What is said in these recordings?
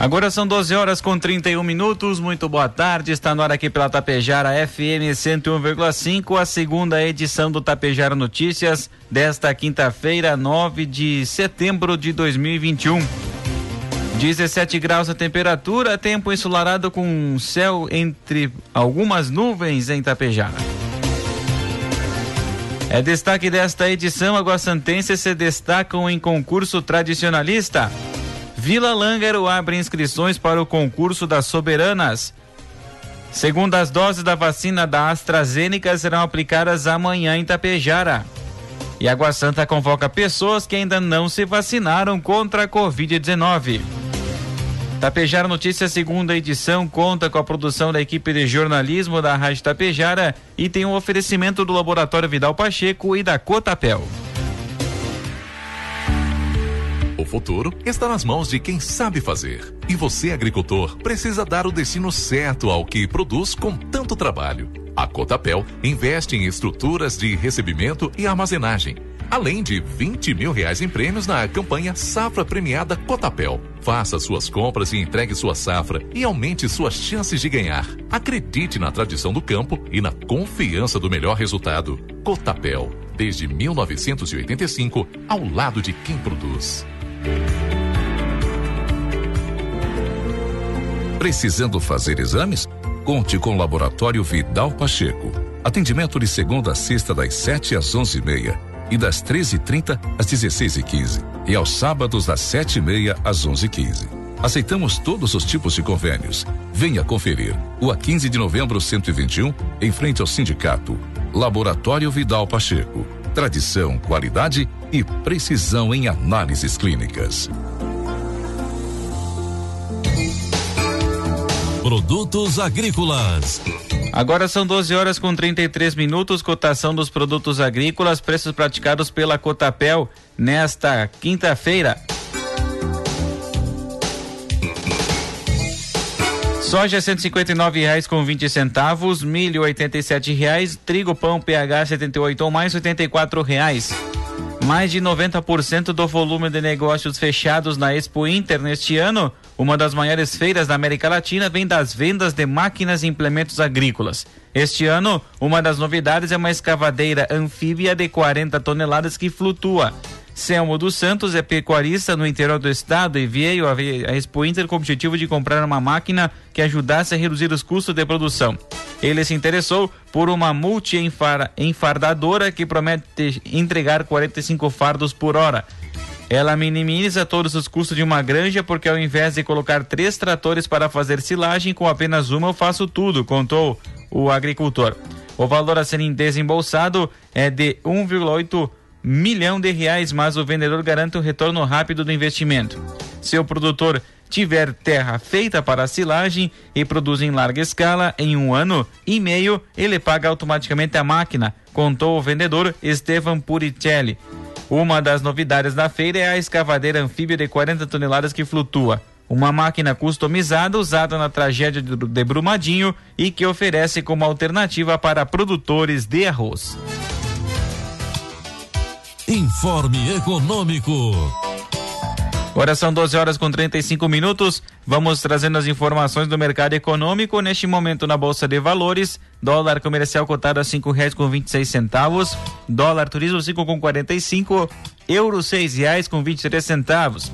Agora são 12 horas com 31 minutos. Muito boa tarde. Está no ar aqui pela Tapejara FM 101,5, a segunda edição do Tapejara Notícias desta quinta-feira, 9 de setembro de 2021. 17 graus a temperatura, tempo ensolarado com céu entre algumas nuvens em Tapejara. É destaque desta edição, aguaçantenses se destacam em concurso tradicionalista. Vila Lângaro abre inscrições para o concurso das soberanas. Segundo as doses da vacina da AstraZeneca serão aplicadas amanhã em Tapejara. E Água Santa convoca pessoas que ainda não se vacinaram contra a Covid-19. Tapejara Notícias, segunda edição, conta com a produção da equipe de jornalismo da Rádio Tapejara e tem um oferecimento do Laboratório Vidal Pacheco e da Cotapel. Futuro está nas mãos de quem sabe fazer. E você, agricultor, precisa dar o destino certo ao que produz com tanto trabalho. A Cotapel investe em estruturas de recebimento e armazenagem. Além de 20 mil reais em prêmios na campanha Safra Premiada Cotapel. Faça suas compras e entregue sua safra e aumente suas chances de ganhar. Acredite na tradição do campo e na confiança do melhor resultado. Cotapel, desde 1985, ao lado de quem produz. Precisando fazer exames? Conte com o Laboratório Vidal Pacheco. Atendimento de segunda a sexta das 7 às 11h30 e, das 13h30 às 16h15 e, aos sábados das 7h30 às 11h15. Aceitamos todos os tipos de convênios. Venha conferir. O a 15 de novembro 121, em frente ao sindicato. Laboratório Vidal Pacheco. Tradição, qualidade e precisão em análises clínicas. Produtos agrícolas. Agora são 12 horas com 33 minutos. Cotação dos produtos agrícolas, preços praticados pela Cotapel nesta quinta-feira. Soja R$ 159,00 com 20 centavos, milho R$ 87,00, trigo pão PH 78 ou mais R$ 84,00. Mais de 90% do volume de negócios fechados na Expo Inter neste ano, uma das maiores feiras da América Latina, vem das vendas de máquinas e implementos agrícolas. Este ano, uma das novidades é uma escavadeira anfíbia de 40 toneladas que flutua. Selmo dos Santos é pecuarista no interior do estado e veio a Expo Inter com o objetivo de comprar uma máquina que ajudasse a reduzir os custos de produção. Ele se interessou por uma multi-enfardadora que promete entregar 45 fardos por hora. Ela minimiza todos os custos de uma granja porque ao invés de colocar três tratores para fazer silagem, com apenas uma eu faço tudo, contou o agricultor. O valor a ser desembolsado é de 1,8 milhão de reais, mas o vendedor garante um retorno rápido do investimento. Se o produtor tiver terra feita para silagem e produz em larga escala, em um ano e meio, ele paga automaticamente a máquina, contou o vendedor Estevan Puricelli. Uma das novidades da feira é a escavadeira anfíbia de 40 toneladas que flutua. Uma máquina customizada usada na tragédia de Brumadinho e que oferece como alternativa para produtores de arroz. Informe Econômico. Agora são 12 horas com 35 minutos. Vamos trazendo as informações do mercado econômico. Neste momento na Bolsa de Valores, dólar comercial cotado a cinco reais com vinte e seis centavos, dólar turismo cinco com quarenta e cinco, euro seis reais com vinte e três centavos.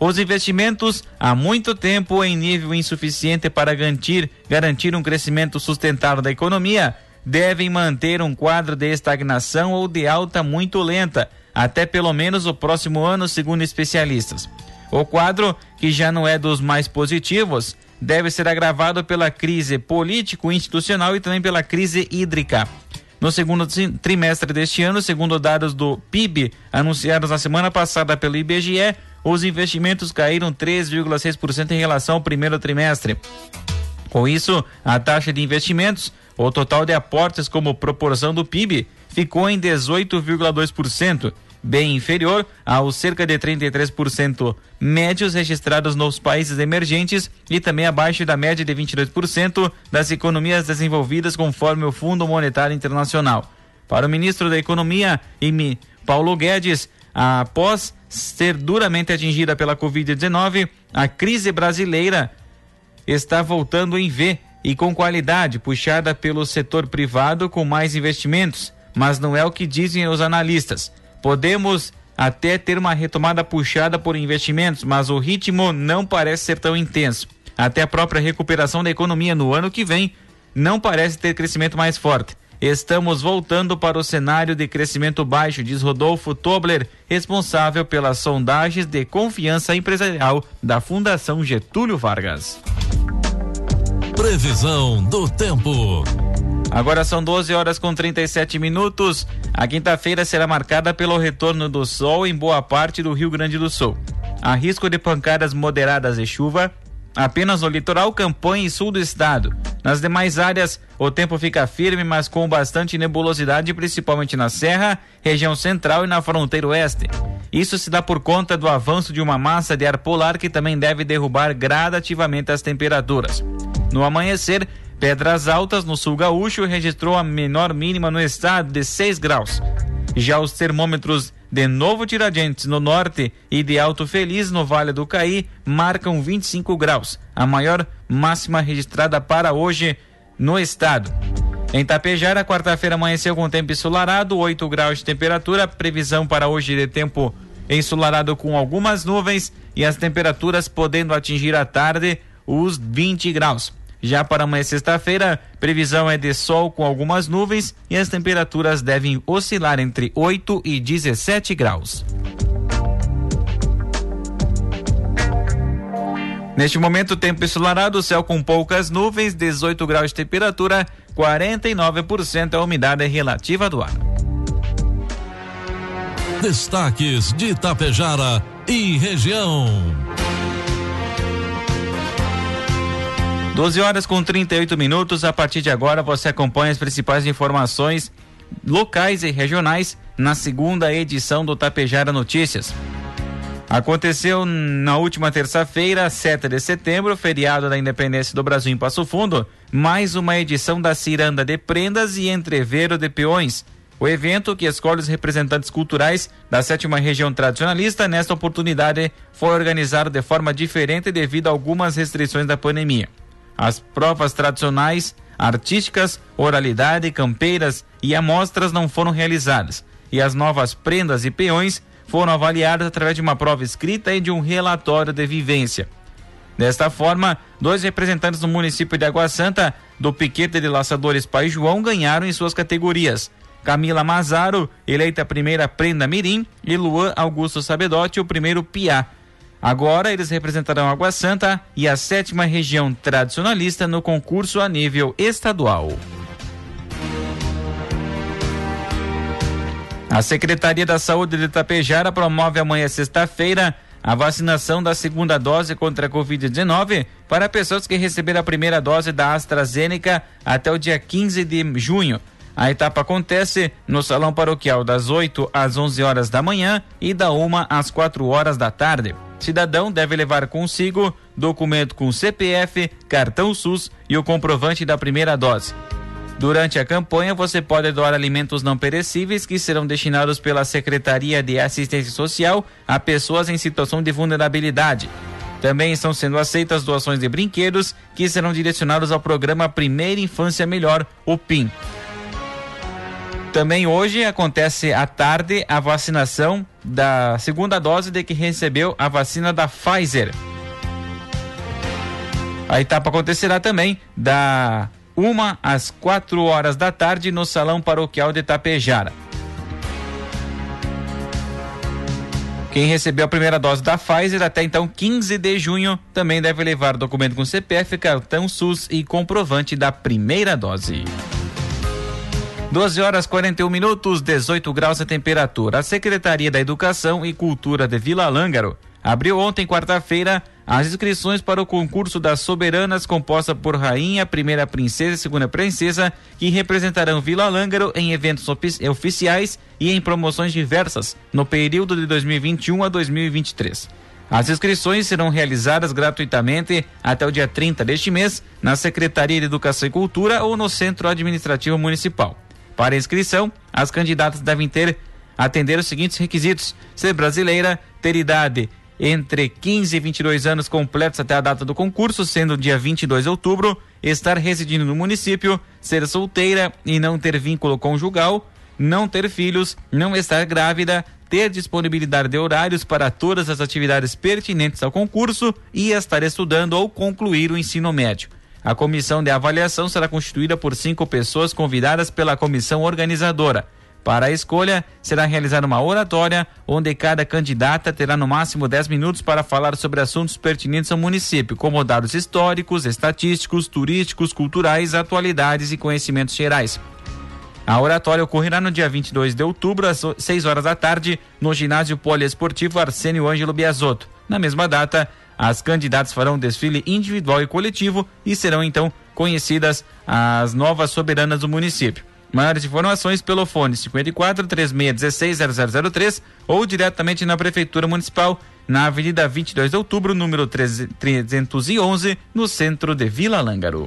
Os investimentos há muito tempo em nível insuficiente para garantir, garantir um crescimento sustentável da economia devem manter um quadro de estagnação ou de alta muito lenta, até pelo menos o próximo ano, segundo especialistas. O quadro, que já não é dos mais positivos, deve ser agravado pela crise político-institucional e também pela crise hídrica. No segundo trimestre deste ano, segundo dados do PIB anunciados na semana passada pelo IBGE, os investimentos caíram 3,6% em relação ao primeiro trimestre. Com isso, a taxa de investimentos, o total de aportes como proporção do PIB, ficou em 18,2%, bem inferior aos cerca de 33% médios registrados nos países emergentes e também abaixo da média de 22% das economias desenvolvidas conforme o Fundo Monetário Internacional. Para o ministro da Economia, Paulo Guedes, após ser duramente atingida pela Covid-19, a crise brasileira está voltando em V e com qualidade, puxada pelo setor privado com mais investimentos, mas não é o que dizem os analistas. Podemos até ter uma retomada puxada por investimentos, mas o ritmo não parece ser tão intenso. Até a própria recuperação da economia no ano que vem não parece ter crescimento mais forte. Estamos voltando para o cenário de crescimento baixo, diz Rodolfo Tobler, responsável pelas sondagens de confiança empresarial da Fundação Getúlio Vargas. Previsão do tempo. Agora são 12 horas com 37 minutos. A quinta-feira será marcada pelo retorno do sol em boa parte do Rio Grande do Sul. Há risco de pancadas moderadas de chuva apenas no litoral, campanha e sul do estado. Nas demais áreas, o tempo fica firme, mas com bastante nebulosidade, principalmente na Serra, região central e na fronteira oeste. Isso se dá por conta do avanço de uma massa de ar polar que também deve derrubar gradativamente as temperaturas. No amanhecer, Pedras Altas, no sul gaúcho, registrou a menor mínima no estado de 6 graus. Já os termômetros de Novo Tiradentes, no norte, e de Alto Feliz, no Vale do Caí, marcam 25 graus, a maior máxima registrada para hoje no estado. Em Tapejara, quarta-feira amanheceu com tempo ensolarado, 8 graus de temperatura, previsão para hoje de tempo ensolarado com algumas nuvens e as temperaturas podendo atingir à tarde os 20 graus. Já para amanhã, sexta-feira, previsão é de sol com algumas nuvens e as temperaturas devem oscilar entre 8 e 17 graus. Neste momento, tempo ensolarado, céu com poucas nuvens, 18 graus de temperatura, 49% a umidade relativa do ar. Destaques de Itapejara e região. 12 horas com 38 minutos. A partir de agora, você acompanha as principais informações locais e regionais na segunda edição do Tapejara Notícias. Aconteceu na última terça-feira, 7 de setembro, feriado da Independência do Brasil em Passo Fundo, mais uma edição da Ciranda de Prendas e Entreveiro de Peões. O evento, que escolhe os representantes culturais da sétima região tradicionalista, nesta oportunidade foi organizado de forma diferente devido a algumas restrições da pandemia. As provas tradicionais, artísticas, oralidade, campeiras e amostras não foram realizadas, e as novas prendas e peões foram avaliadas através de uma prova escrita e de um relatório de vivência. Desta forma, dois representantes do município de Água Santa do Piquete de Laçadores Pai João ganharam em suas categorias. Camila Mazaro, eleita primeira prenda mirim, e Luan Augusto Sabedotti, o primeiro piá. Agora eles representarão Água Santa e a sétima região tradicionalista no concurso a nível estadual. A Secretaria da Saúde de Itapejara promove amanhã sexta-feira a vacinação da segunda dose contra a Covid-19 para pessoas que receberam a primeira dose da AstraZeneca até o dia 15 de junho. A etapa acontece no Salão Paroquial das 8 às 11 horas da manhã e da 1 às 4 horas da tarde. Cidadão deve levar consigo documento com CPF, cartão SUS e o comprovante da primeira dose. Durante a campanha, você pode doar alimentos não perecíveis que serão destinados pela Secretaria de Assistência Social a pessoas em situação de vulnerabilidade. Também estão sendo aceitas doações de brinquedos que serão direcionados ao programa Primeira Infância Melhor, o PIM. Também hoje acontece à tarde a vacinação da segunda dose de que recebeu a vacina da Pfizer. A etapa acontecerá também da uma às quatro horas da tarde no Salão Paroquial de Tapejara. Quem recebeu a primeira dose da Pfizer até então 15 de junho também deve levar documento com CPF, cartão SUS e comprovante da primeira dose. 12 horas 41 minutos, 18 graus a temperatura. A Secretaria da Educação e Cultura de Vila Lângaro abriu ontem, quarta-feira, as inscrições para o concurso das soberanas composta por rainha, primeira princesa e segunda princesa, que representarão Vila Lângaro em eventos oficiais e em promoções diversas no período de 2021 a 2023. As inscrições serão realizadas gratuitamente até o dia 30 deste mês na Secretaria de Educação e Cultura ou no Centro Administrativo Municipal. Para inscrição, as candidatas devem ter atender os seguintes requisitos: ser brasileira, ter idade entre 15 e 22 anos completos até a data do concurso, sendo dia 22 de outubro, estar residindo no município, ser solteira e não ter vínculo conjugal, não ter filhos, não estar grávida, ter disponibilidade de horários para todas as atividades pertinentes ao concurso e estar estudando ou concluir o ensino médio. A comissão de avaliação será constituída por cinco pessoas convidadas pela comissão organizadora. Para a escolha, será realizada uma oratória, onde cada candidata terá no máximo 10 minutos para falar sobre assuntos pertinentes ao município, como dados históricos, estatísticos, turísticos, culturais, atualidades e conhecimentos gerais. A oratória ocorrerá no dia 22 de outubro, às 6 horas da tarde, no ginásio poliesportivo Arsênio Ângelo Biasotto. Na mesma data, as candidatas farão desfile individual e coletivo e serão então conhecidas as novas soberanas do município. Maiores informações pelo fone 54 3616 0003 ou diretamente na Prefeitura Municipal, na Avenida 22 de Outubro, número 311, no centro de Vila Lângaro.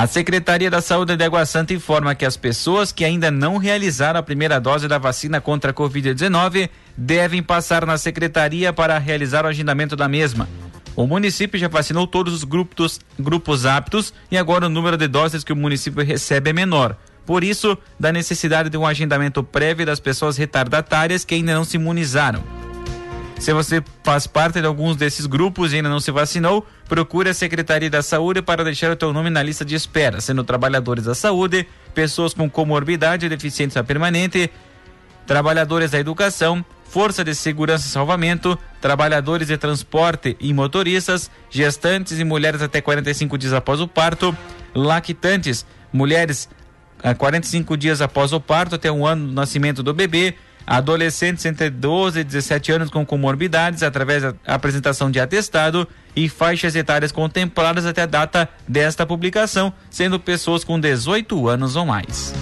A Secretaria da Saúde de Água Santa informa que as pessoas que ainda não realizaram a primeira dose da vacina contra a Covid-19 devem passar na secretaria para realizar o agendamento da mesma. O município já vacinou todos os grupos, grupos aptos e agora o número de doses que o município recebe é menor. Por isso, da necessidade de um agendamento prévio das pessoas retardatárias que ainda não se imunizaram. Se você faz parte de alguns desses grupos e ainda não se vacinou, procure a Secretaria da Saúde para deixar o teu nome na lista de espera, sendo trabalhadores da saúde, pessoas com comorbidade ou deficiência permanente, trabalhadores da educação, Força de Segurança e Salvamento, trabalhadores de transporte e motoristas, gestantes e mulheres até 45 dias após o parto, lactantes, mulheres a 45 dias após o parto até um ano do nascimento do bebê, adolescentes entre 12 e 17 anos com comorbidades através da apresentação de atestado e faixas etárias contempladas até a data desta publicação, sendo pessoas com 18 anos ou mais.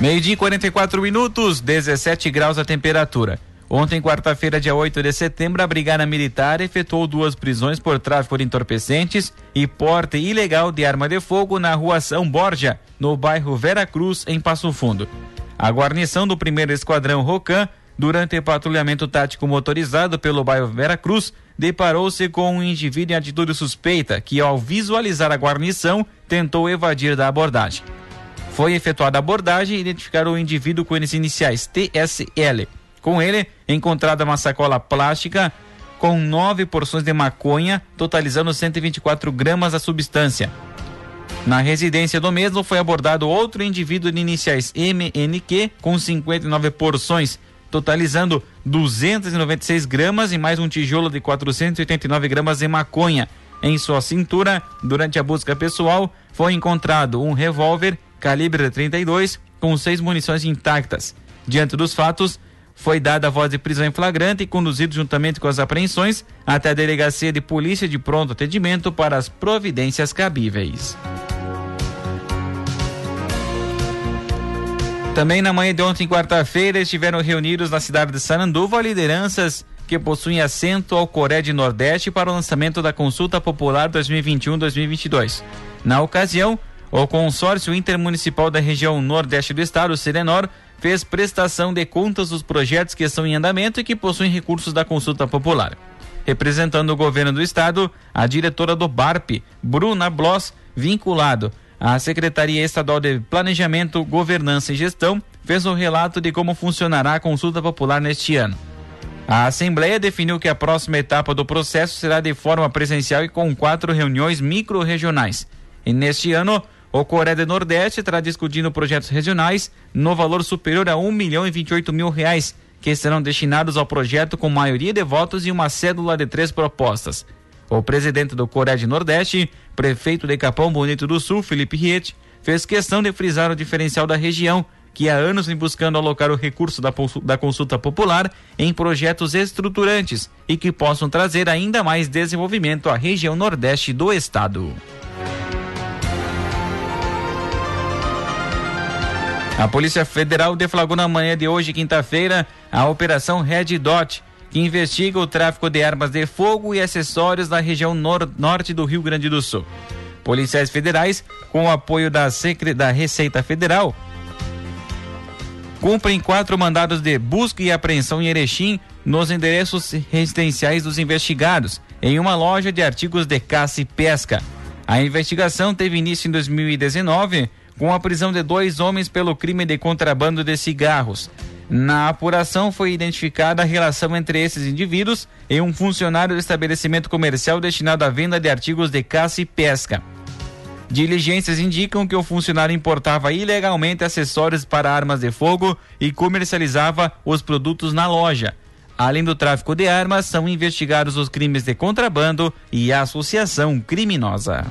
Meio-dia e 44 minutos, 17 graus a temperatura. Ontem, quarta-feira, dia 8 de setembro, a Brigada Militar efetuou duas prisões por tráfico de entorpecentes e porte ilegal de arma de fogo na rua São Borja, no bairro Vera Cruz, em Passo Fundo. A guarnição do primeiro esquadrão Rocan, durante patrulhamento tático motorizado pelo bairro Vera Cruz, deparou-se com um indivíduo em atitude suspeita que, ao visualizar a guarnição, tentou evadir da abordagem. Foi efetuada a abordagem e identificaram o indivíduo com as iniciais TSL. Com ele, encontrada uma sacola plástica com nove porções de maconha, totalizando 124 gramas da substância. Na residência do mesmo foi abordado outro indivíduo de iniciais MNQ com 59 porções, totalizando 296 gramas e mais um tijolo de 489 gramas de maconha. Em sua cintura, durante a busca pessoal, foi encontrado um revólver calibre 32, com seis munições intactas. Diante dos fatos, foi dada a voz de prisão em flagrante e conduzido juntamente com as apreensões até a delegacia de polícia de pronto atendimento para as providências cabíveis. Também na manhã de ontem, quarta-feira, estiveram reunidos na cidade de Sananduva lideranças que possuem assento ao Coreia de Nordeste para o lançamento da Consulta Popular 2021-2022. Na ocasião, o consórcio intermunicipal da região nordeste do estado, Serenor, fez prestação de contas dos projetos que estão em andamento e que possuem recursos da consulta popular. Representando o governo do estado, a diretora do BARP, Bruna Bloss, vinculado à Secretaria Estadual de Planejamento, Governança e Gestão, fez um relato de como funcionará a consulta popular neste ano. A Assembleia definiu que a próxima etapa do processo será de forma presencial e com quatro reuniões micro-regionais. E neste ano, o Coreia do Nordeste estará discutindo projetos regionais no valor superior a 1 milhão e 28 mil reais, que serão destinados ao projeto com maioria de votos e uma cédula de três propostas. O presidente do Coreia do Nordeste, prefeito de Capão Bonito do Sul, Felipe Riet, fez questão de frisar o diferencial da região, que há anos vem buscando alocar o recurso da, da consulta popular em projetos estruturantes e que possam trazer ainda mais desenvolvimento à região nordeste do estado. A Polícia Federal deflagrou na manhã de hoje, quinta-feira, a Operação Red Dot, que investiga o tráfico de armas de fogo e acessórios na região nor norte do Rio Grande do Sul. Policiais federais, com o apoio da, Secre da Receita Federal, cumprem quatro mandados de busca e apreensão em Erechim nos endereços residenciais dos investigados, em uma loja de artigos de caça e pesca. A investigação teve início em 2019 com a prisão de dois homens pelo crime de contrabando de cigarros. Na apuração foi identificada a relação entre esses indivíduos e um funcionário do estabelecimento comercial destinado à venda de artigos de caça e pesca. Diligências indicam que o funcionário importava ilegalmente acessórios para armas de fogo e comercializava os produtos na loja. Além do tráfico de armas, são investigados os crimes de contrabando e associação criminosa.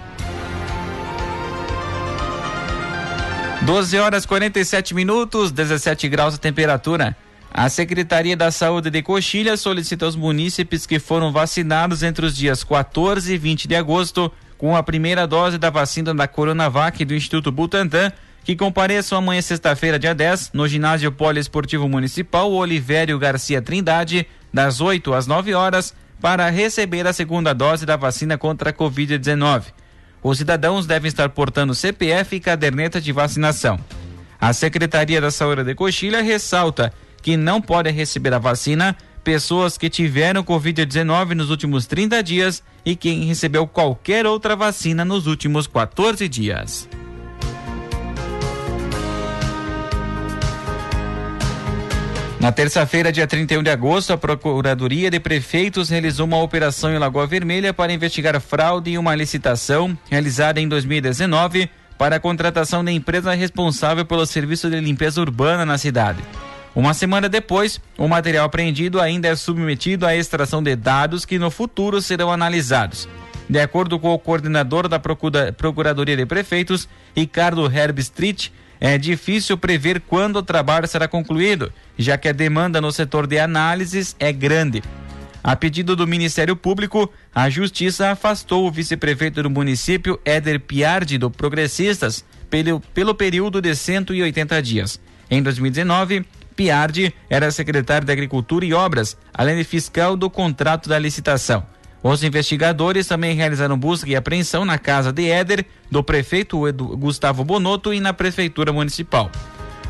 12 horas 47 minutos, 17 graus a temperatura. A Secretaria da Saúde de Coxilha solicita aos munícipes que foram vacinados entre os dias 14 e 20 de agosto com a primeira dose da vacina da Coronavac do Instituto Butantan, que compareçam amanhã sexta-feira, dia 10, no ginásio poliesportivo municipal Olivério Garcia Trindade, das 8 às 9 horas, para receber a segunda dose da vacina contra a Covid-19. Os cidadãos devem estar portando CPF e caderneta de vacinação. A Secretaria da Saúde de Coxilha ressalta que não podem receber a vacina pessoas que tiveram Covid-19 nos últimos 30 dias e quem recebeu qualquer outra vacina nos últimos 14 dias. Na terça-feira, dia 31 de agosto, a Procuradoria de Prefeitos realizou uma operação em Lagoa Vermelha para investigar fraude em uma licitação realizada em 2019 para a contratação da empresa responsável pelo serviço de limpeza urbana na cidade. Uma semana depois, o material apreendido ainda é submetido à extração de dados que no futuro serão analisados. De acordo com o coordenador da Procuradoria de Prefeitos, Ricardo Herbstreit, é difícil prever quando o trabalho será concluído, já que a demanda no setor de análises é grande. A pedido do Ministério Público, a Justiça afastou o vice-prefeito do município, Éder Piardi, do Progressistas, pelo, pelo período de 180 dias. Em 2019, Piardi era secretário de Agricultura e Obras, além de fiscal do contrato da licitação. Os investigadores também realizaram busca e apreensão na casa de Éder, do prefeito Gustavo Bonotto e na prefeitura municipal.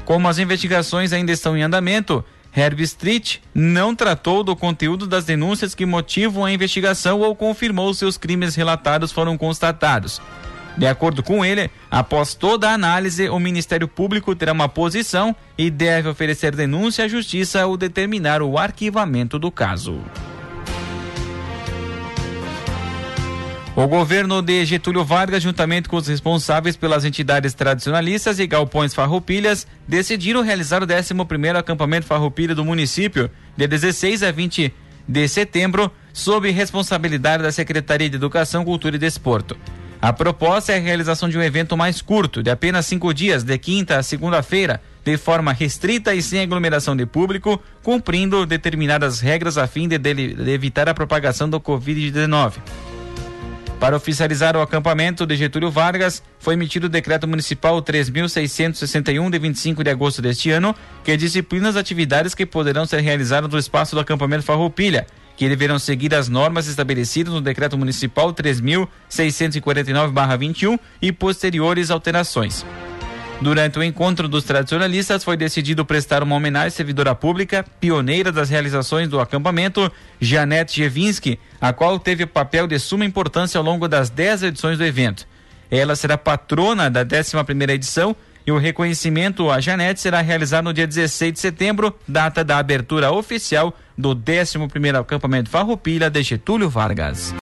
Como as investigações ainda estão em andamento, Herb Street não tratou do conteúdo das denúncias que motivam a investigação ou confirmou se os crimes relatados foram constatados. De acordo com ele, após toda a análise, o Ministério Público terá uma posição e deve oferecer denúncia à Justiça ou determinar o arquivamento do caso. O governo de Getúlio Vargas, juntamente com os responsáveis pelas entidades tradicionalistas e galpões farroupilhas, decidiram realizar o 11º acampamento farroupilha do município, de 16 a 20 de setembro, sob responsabilidade da Secretaria de Educação, Cultura e Desporto. A proposta é a realização de um evento mais curto, de apenas cinco dias, de quinta a segunda-feira, de forma restrita e sem aglomeração de público, cumprindo determinadas regras a fim de, de evitar a propagação do Covid-19. Para oficializar o acampamento de Getúlio Vargas, foi emitido o decreto municipal 3661 de 25 de agosto deste ano, que disciplina as atividades que poderão ser realizadas no espaço do acampamento Farroupilha, que deverão seguir as normas estabelecidas no Decreto Municipal 3.649-21 e posteriores alterações. Durante o encontro dos tradicionalistas, foi decidido prestar uma homenagem à servidora pública, pioneira das realizações do acampamento, Janete Jevinski, a qual teve papel de suma importância ao longo das 10 edições do evento. Ela será patrona da 11 edição e o reconhecimento a Janete será realizado no dia 16 de setembro, data da abertura oficial do 11º acampamento Farroupilha de Getúlio Vargas.